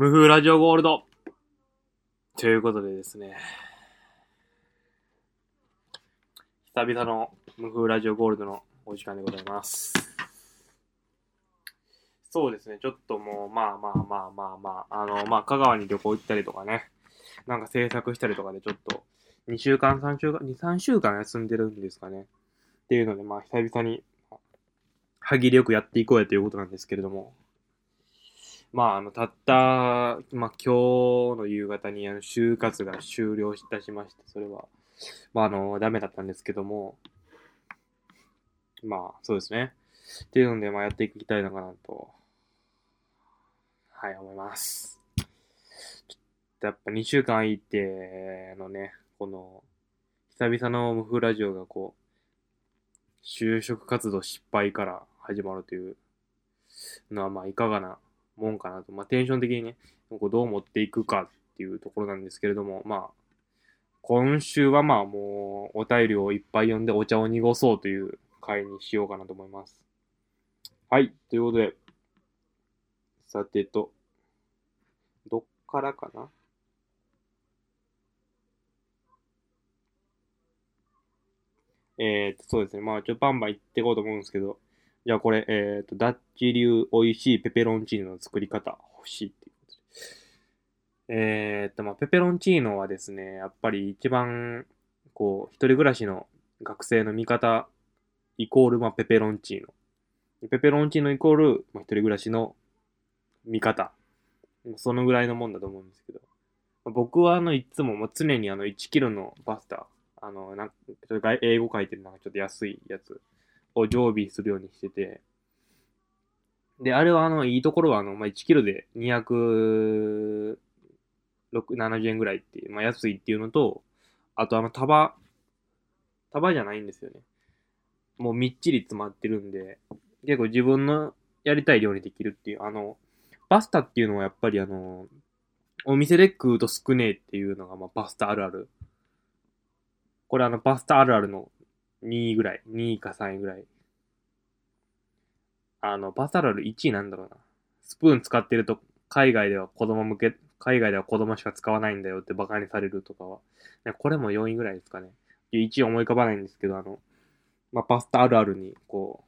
無風ラジオゴールド。ということでですね、久々の無風ラジオゴールドのお時間でございます。そうですね、ちょっともう、まあまあまあまあまあ、あの、まあ、香川に旅行行ったりとかね、なんか制作したりとかでちょっと、2週間、3週間、2、3週間休んでるんですかね。っていうので、まあ、久々に、歯切れよくやっていこうやということなんですけれども、まあ、あの、たった、まあ、今日の夕方に、あの、就活が終了いたしまして、それは、まあ、あの、ダメだったんですけども、まあ、そうですね。っていうので、まあ、やっていきたいのかなと、はい、思います。ちょっとやっぱ2週間空いてのね、この、久々の無風ラジオがこう、就職活動失敗から始まるというのは、まあ、いかがなもんかなと。まあ、テンション的にね、こうどう持っていくかっていうところなんですけれども、まあ、今週はまあもう、お便りをいっぱい読んでお茶を濁そうという回にしようかなと思います。はい、ということで、さてと、どっからかな？えーと、そうですね。まあ、ちょバンバン行っていこうと思うんですけど、じゃあこれ、えっ、と、ダッチ流美味しいペペロンチーノの作り方欲しいっていうことで。えっ、と、まあ、ペペロンチーノはですね、やっぱり一番、こう、一人暮らしの学生の味方、イコール、まあ、ペペロンチーノ。ペペロンチーノイコール、まあ、一人暮らしの味方。そのぐらいのもんだと思うんですけど。まあ僕は、あの、いつも、まあ、常にあの、1キロのパスタ、あの、なんか、英語書いてるなんかちょっと安いやつを常備するようにしてて、で、あれはあの、いいところはあの、まあ、1キロで270円ぐらいっていう、まあ、安いっていうのと、あとあの、束、束じゃないんですよね。もうみっちり詰まってるんで、結構自分のやりたい量にできるっていう、あの、パスタっていうのはやっぱりあの、お店で食うと少ねえっていうのが、まあ、パスタあるある。これあの、パスタあるあるの2位ぐらい。2位か3位ぐらい。あの、パスタあるある1位なんだろうな。スプーン使ってると、海外では子供向け、海外では子供しか使わないんだよってバカにされるとかは。これも4位ぐらいですかね。1位思い浮かばないんですけど、あの、まあ、パスタあるあるに、こ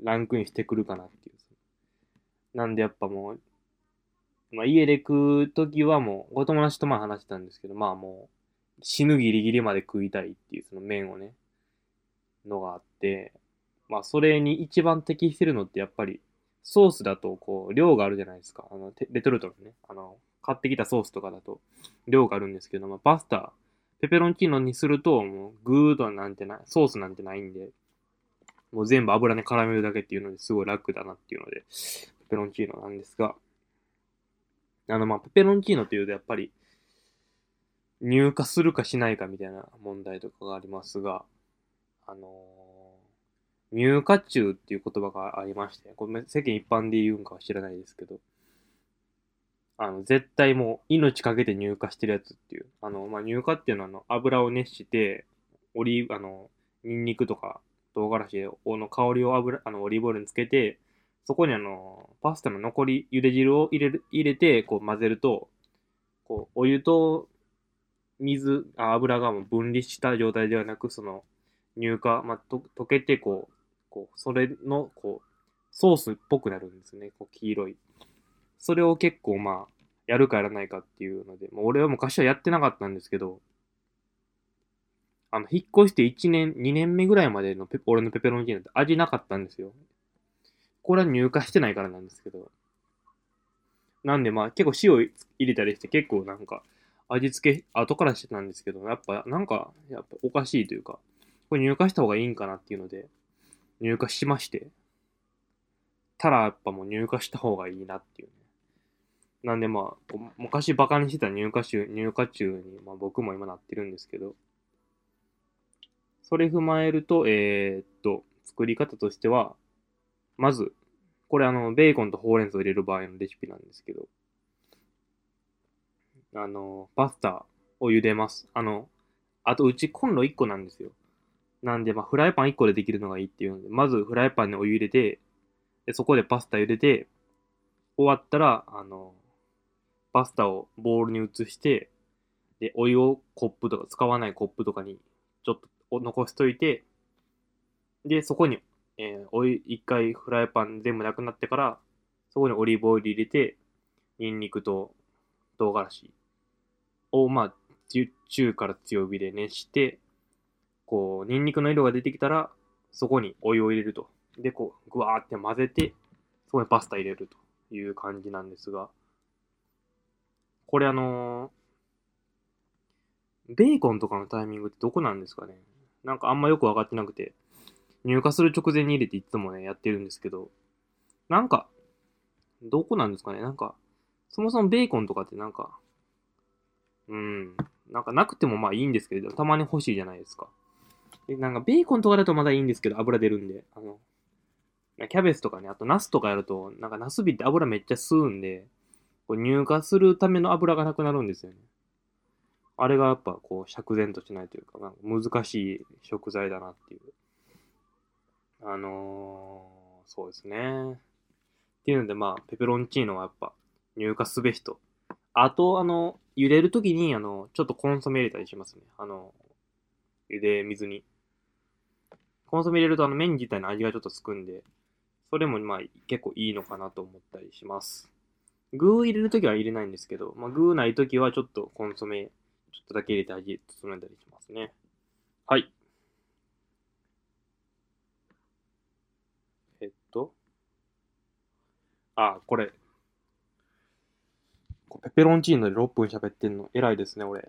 う、ランクインしてくるかなっていう。なんでやっぱもう、まあ、家で食うときはもう、お友達とまあ話してたんですけど、まあもう、死ぬギリギリまで食いたいっていうその麺をね、のがあって、まあそれに一番適してるのってやっぱり、ソースだとこう、量があるじゃないですか。あの、レトルトのね、あの、買ってきたソースとかだと、量があるんですけど、まあパスタ、ペペロンチーノにすると、もう、グーとなんてない、ソースなんてないんで、もう全部油に絡めるだけっていうのですごい楽だなっていうので、ペペロンチーノなんですが、あの、まあ、ペペロンチーノというとやっぱり、入荷するかしないかみたいな問題とかがありますが、あのー入荷中っていう言葉がありまして、これ世間一般で言うんかは知らないですけど、あの、絶対もう命かけて入荷してるやつっていう、あの、まあ、入荷っていうのはあの、油を熱して、オリーブ、あの、ニンニクとか唐辛子の香りを油、あの、オリーブオイルにつけて、そこにあの、パスタの残り、茹で汁を入れる、入れて、こう混ぜると、こう、お湯と水、油がもう分離した状態ではなく、その、乳化、まあ、と溶けて、こう、こう、それの、こう、ソースっぽくなるんですね。こう、黄色い。それを結構、まあ、やるかやらないかっていうので、もう俺は昔はやってなかったんですけど、あの、引っ越して1年、2年目ぐらいまでのペ俺のペペロンチーノって味なかったんですよ。これは入荷してないからなんですけど。なんでまあ結構塩入れたりして結構なんか味付け後からしてたんですけど、やっぱなんかやっぱおかしいというか、これ入荷した方がいいんかなっていうので入荷しまして。たらやっぱもう入荷した方がいいなっていうね。なんでまあ、昔バカにしてた入荷中、入荷中に、まあ僕も今なってるんですけど、それ踏まえると、えー、っと、作り方としては、まず、これあの、ベーコンとほうれん草を入れる場合のレシピなんですけど、あの、パスタを茹でます。あの、あとうちコンロ1個なんですよ。なんで、まあ、フライパン1個でできるのがいいっていうので、まずフライパンにお湯入れて、でそこでパスタ茹でて、終わったら、あの、パスタをボウルに移して、で、お湯をコップとか、使わないコップとかにちょっと残しといて、で、そこに、えー、お湯、一回フライパン全部なくなってから、そこにオリーブオイル入れて、ニンニクと唐辛子を、まあ、中から強火で熱して、こう、ニンニクの色が出てきたら、そこにお湯を入れると。で、こう、ぐわーって混ぜて、そこにパスタ入れるという感じなんですが、これあのー、ベーコンとかのタイミングってどこなんですかね？なんかあんまよくわかってなくて、入荷する直前に入れていつもね、やってるんですけど、なんか、どこなんですかね？なんか、そもそもベーコンとかってなんか、うん、なんかなくてもまあいいんですけど、たまに欲しいじゃないですか。で、なんかベーコンとかだとまだいいんですけど、油出るんで、あの、キャベツとかね、あとナスとかやると、なんかナスビって油めっちゃ吸うんで、こう入荷するための油がなくなるんですよね。あれがやっぱこう釈然としないというか、なんか難しい食材だなっていう。あのー、そうですね。っていうのでまあ、ペペロンチーノはやっぱ入荷すべしと。あと、あの、茹でるときに、あの、ちょっとコンソメ入れたりしますね。あの、茹で水に。コンソメ入れるとあの麺自体の味がちょっとつくんで、それもまあ結構いいのかなと思ったりします。具入れるときは入れないんですけど、まあ具ないときはちょっとコンソメちょっとだけ入れて味整えたりしますね。はい。えっと。あ、これ。ペペロンチーノで6分喋ってんの偉いですね、俺。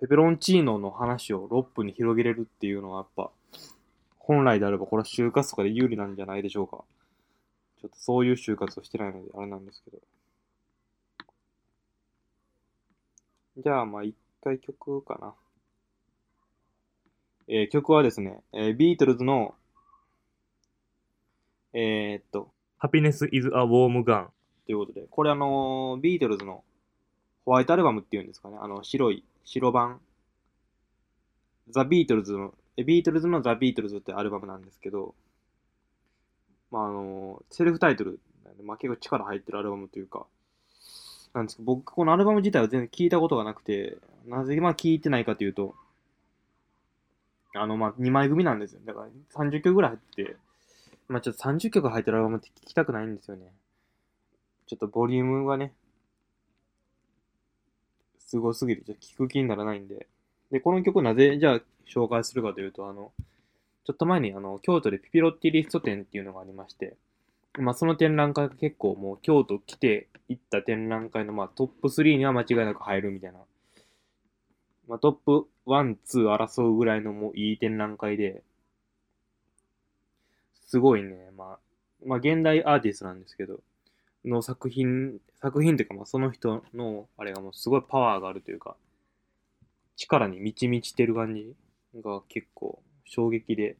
ペペロンチーノの話を6分に広げれるっていうのはやっぱ、本来であればこれは就活とかで有利なんじゃないでしょうか。ちょっとそういう就活をしてないのであれなんですけど。じゃあまあ一回曲かな。えー、曲はですね、えー、ビートルズの、えー、っと、Happiness is a Warm Gun ということで、これあのー、ビートルズのホワイトアルバムっていうんですかね、あの、白い、白版、ザ・ビートルズの、ビートルズのザ・ビートルズってアルバムなんですけど、まあ、あの、セルフタイトルなんで、まあ、結構力入ってるアルバムというか、なんですけど、僕、このアルバム自体は全然聞いたことがなくて、なぜまあ聞いてないかというと、あの、まあ、2枚組なんですよ。だから30曲ぐらい入ってて、まあちょっと30曲入ってるアルバムって聞きたくないんですよね。ちょっとボリュームがね、すごすぎて、ちょっと聞く気にならないんで。で、この曲なぜ、じゃあ紹介するかというと、あの、ちょっと前にあの、京都でピピロッティリスト展っていうのがありまして、まあその展覧会が結構もう京都来て行った展覧会のまあトップ3には間違いなく入るみたいな。まあトップ1、2争うぐらいのもういい展覧会で、すごいね、まあ、まあ現代アーティストなんですけど、の作品、作品っていうかまあその人のあれがもうすごいパワーがあるというか、力に満ち満ちてる感じが結構衝撃で、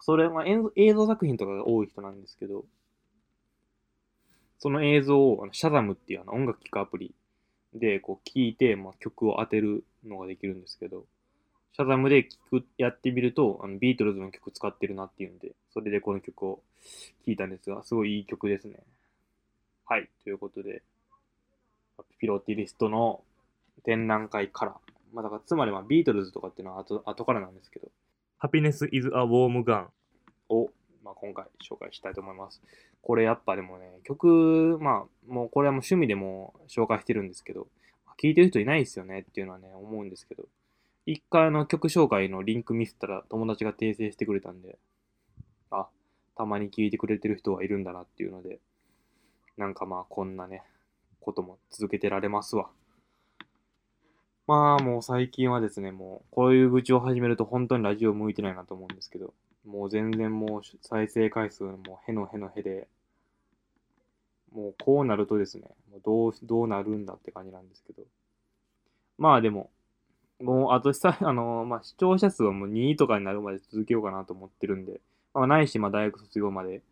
それは映像作品とかが多い人なんですけど、その映像をあのシャザムっていうあの音楽聴くアプリでこう聴いて、まあ、曲を当てるのができるんですけど、シャザムで聴く、やってみると、あのビートルズの曲使ってるなっていうんで、それでこの曲を聴いたんですが、すごいいい曲ですね。はい。ということで、ピロティリストの展覧会から、まあ、だからつまりまあビートルズとかっていうのは後後からなんですけど、Happiness is a Warm Gun を、まあ、今回紹介したいと思います。これやっぱでもね、曲、まあ、もうこれはもう趣味でも紹介してるんですけど、聴いてる人いないですよねっていうのはね、思うんですけど、一回の曲紹介のリンク見せたら友達が訂正してくれたんで、あ、たまに聴いてくれてる人はいるんだなっていうので、なんかまあこんなね、ことも続けてられますわ。まあもう最近はですね、もうこういう愚痴を始めると本当にラジオ向いてないなと思うんですけど、もう全然もう再生回数もへのへのへで、もうこうなるとですね、もうどう、どうなるんだって感じなんですけど。まあでも、もうあとさ、あの、まあ視聴者数はもう2とかになるまで続けようかなと思ってるんで、まあないし、まあ大学卒業まで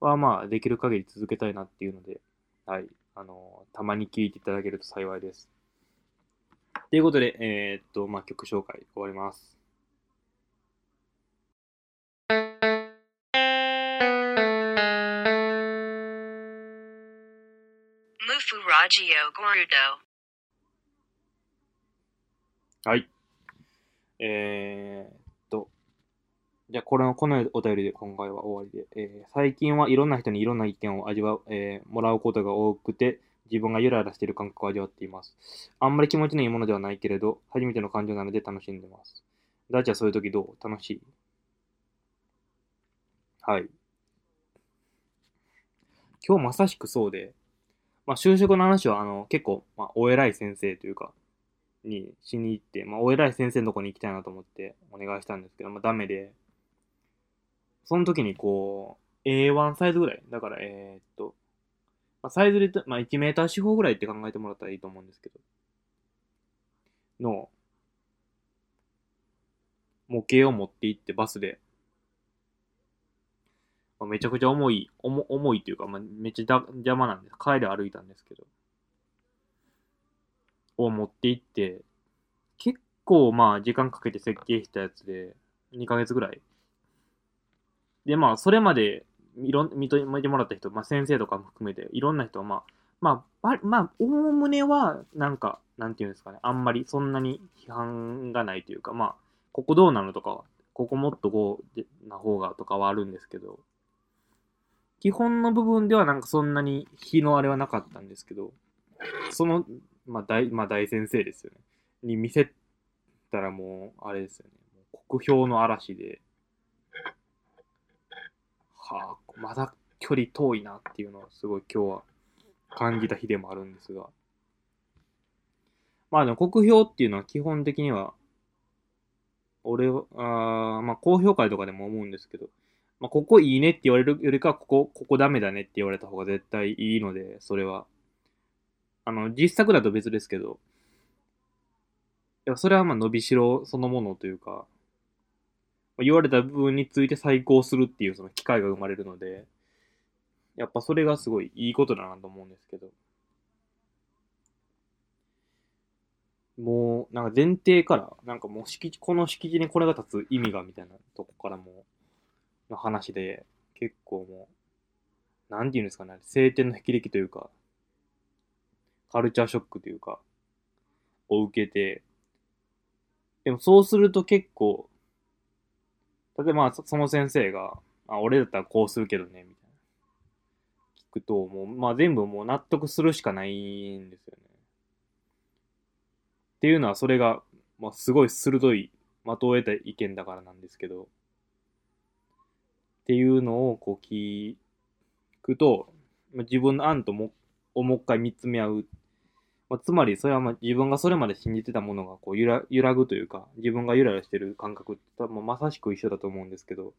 はまあできる限り続けたいなっていうので、はい、あの、たまに聞いていただけると幸いです。ということで、えー、っと、まあ、曲紹介終わります。はい。えー、っと。じゃあ、これの、このお便りで今回は終わりで。えー最近はいろんな人にいろんな意見を味わう、えーもらうことが多くて、自分がゆらゆらしている感覚を味わっています。あんまり気持ちのいいものではないけれど、初めての感情なので楽しんでます。ダーチはそういう時どう？楽しいはい。今日まさしくそうで、まあ、就職の話は、あの、結構、まあ、お偉い先生というか、にしに行って、まあ、お偉い先生のとこに行きたいなと思ってお願いしたんですけど、まあ、ダメで、その時にこう、A1 サイズぐらい、だから、えっと、まあ、サイズで、まあ、1メーター四方ぐらいって考えてもらったらいいと思うんですけど、の、模型を持って行ってバスで、まあ、めちゃくちゃ重い、重重いっていうか、まあ、めっちゃだ邪魔なんです。帰り歩いたんですけど、を持って行って、結構まあ時間かけて設計したやつで、2ヶ月ぐらい。で、まあ、それまで、いろん、見と見てもらった人、まあ先生とかも含めて、いろんな人はまあ、まあ、まあ、おおむねは、なんか、なんていうんですかね、あんまりそんなに批判がないというか、まあ、ここどうなのとか、ここもっとこうな方がとかはあるんですけど、基本の部分ではなんかそんなに日のあれはなかったんですけど、その、まあ大、まあ大先生ですよね。に見せたらもう、あれですよね。もう国評の嵐で、はあ、まだ距離遠いなっていうのはすごい今日は感じた日でもあるんですが。まあでも国評っていうのは基本的には、俺は、あまあ高評価とかでも思うんですけど、まあここいいねって言われるよりかは、ここ、ここダメだねって言われた方が絶対いいので、それは。あの、実作だと別ですけど、いや、それはまあ伸びしろそのものというか、言われた部分について再考するっていうその機会が生まれるので、やっぱそれがすごいいいことだなと思うんですけど。もう、なんか前提から、なんかもう敷地、この敷地にこれが立つ意味がみたいなとこからも、の話で、結構もう、なんていうんですかね、晴天の霹靂というか、カルチャーショックというか、を受けて、でもそうすると結構、例えばその先生が、あ、俺だったらこうするけどね、みたいな。聞くと、もう、まあ全部もう納得するしかないんですよね。っていうのはそれが、まあすごい鋭い的を得た意見だからなんですけど、っていうのをこう聞くと、自分の案とも、をもう一回見つめ合うまあ、つまり、それはまあ自分がそれまで信じてたものがこう揺ら揺らぐというか、自分がゆらゆらしてる感覚って多分まさしく一緒だと思うんですけど、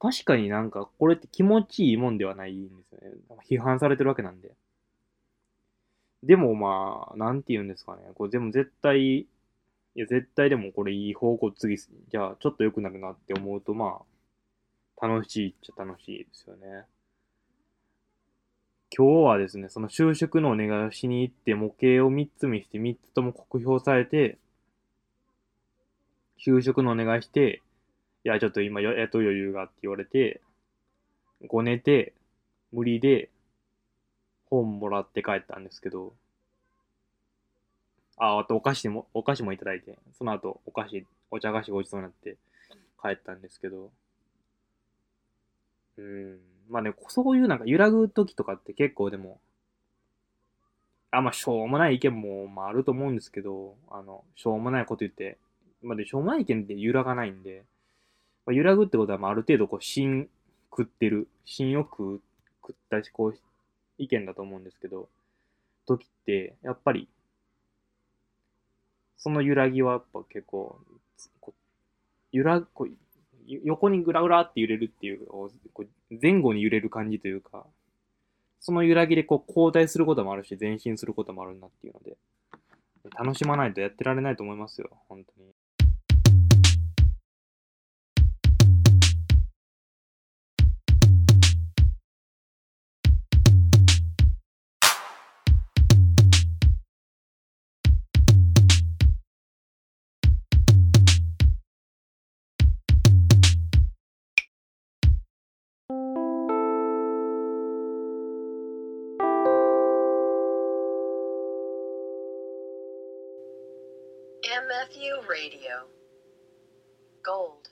確かになんかこれって気持ちいいもんではないんですよね。批判されてるわけなんで。でもまあ、なんて言うんですかね。これでも絶対、いや絶対でもこれいい方向次、じゃあちょっと良くなるなって思うとまあ、楽しいっちゃ楽しいですよね。今日はですね、その就職のお願いをしに行って、模型を3つ見して、3つとも酷評されて、就職のお願いして、いや、ちょっと今、ややっと余裕がって言われて、ご寝て、無理で、本もらって帰ったんですけど、あ、あとお菓子も、お菓子もいただいて、その後、お菓子、お茶菓子ごちそうになって帰ったんですけど、うん。まあね、そういうなんか揺らぐ時とかって結構でも、あ、まあ、しょうもない意見も、まあ、あると思うんですけど、あの、しょうもないこと言って、まあ、で、しょうもない意見って揺らがないんで、まあ、揺らぐってことは、まあ、ある程度、こう、芯食ってる、芯を食う、食ったし、こう、意見だと思うんですけど、時って、やっぱり、その揺らぎはやっぱ結構、こ揺ら、こう、横にグラグラって揺れるっていう、こう前後に揺れる感じというか、その揺らぎでこう交代することもあるし、前進することもあるんだっていうので、楽しまないとやってられないと思いますよ、本当に。MFU Radio. Gold.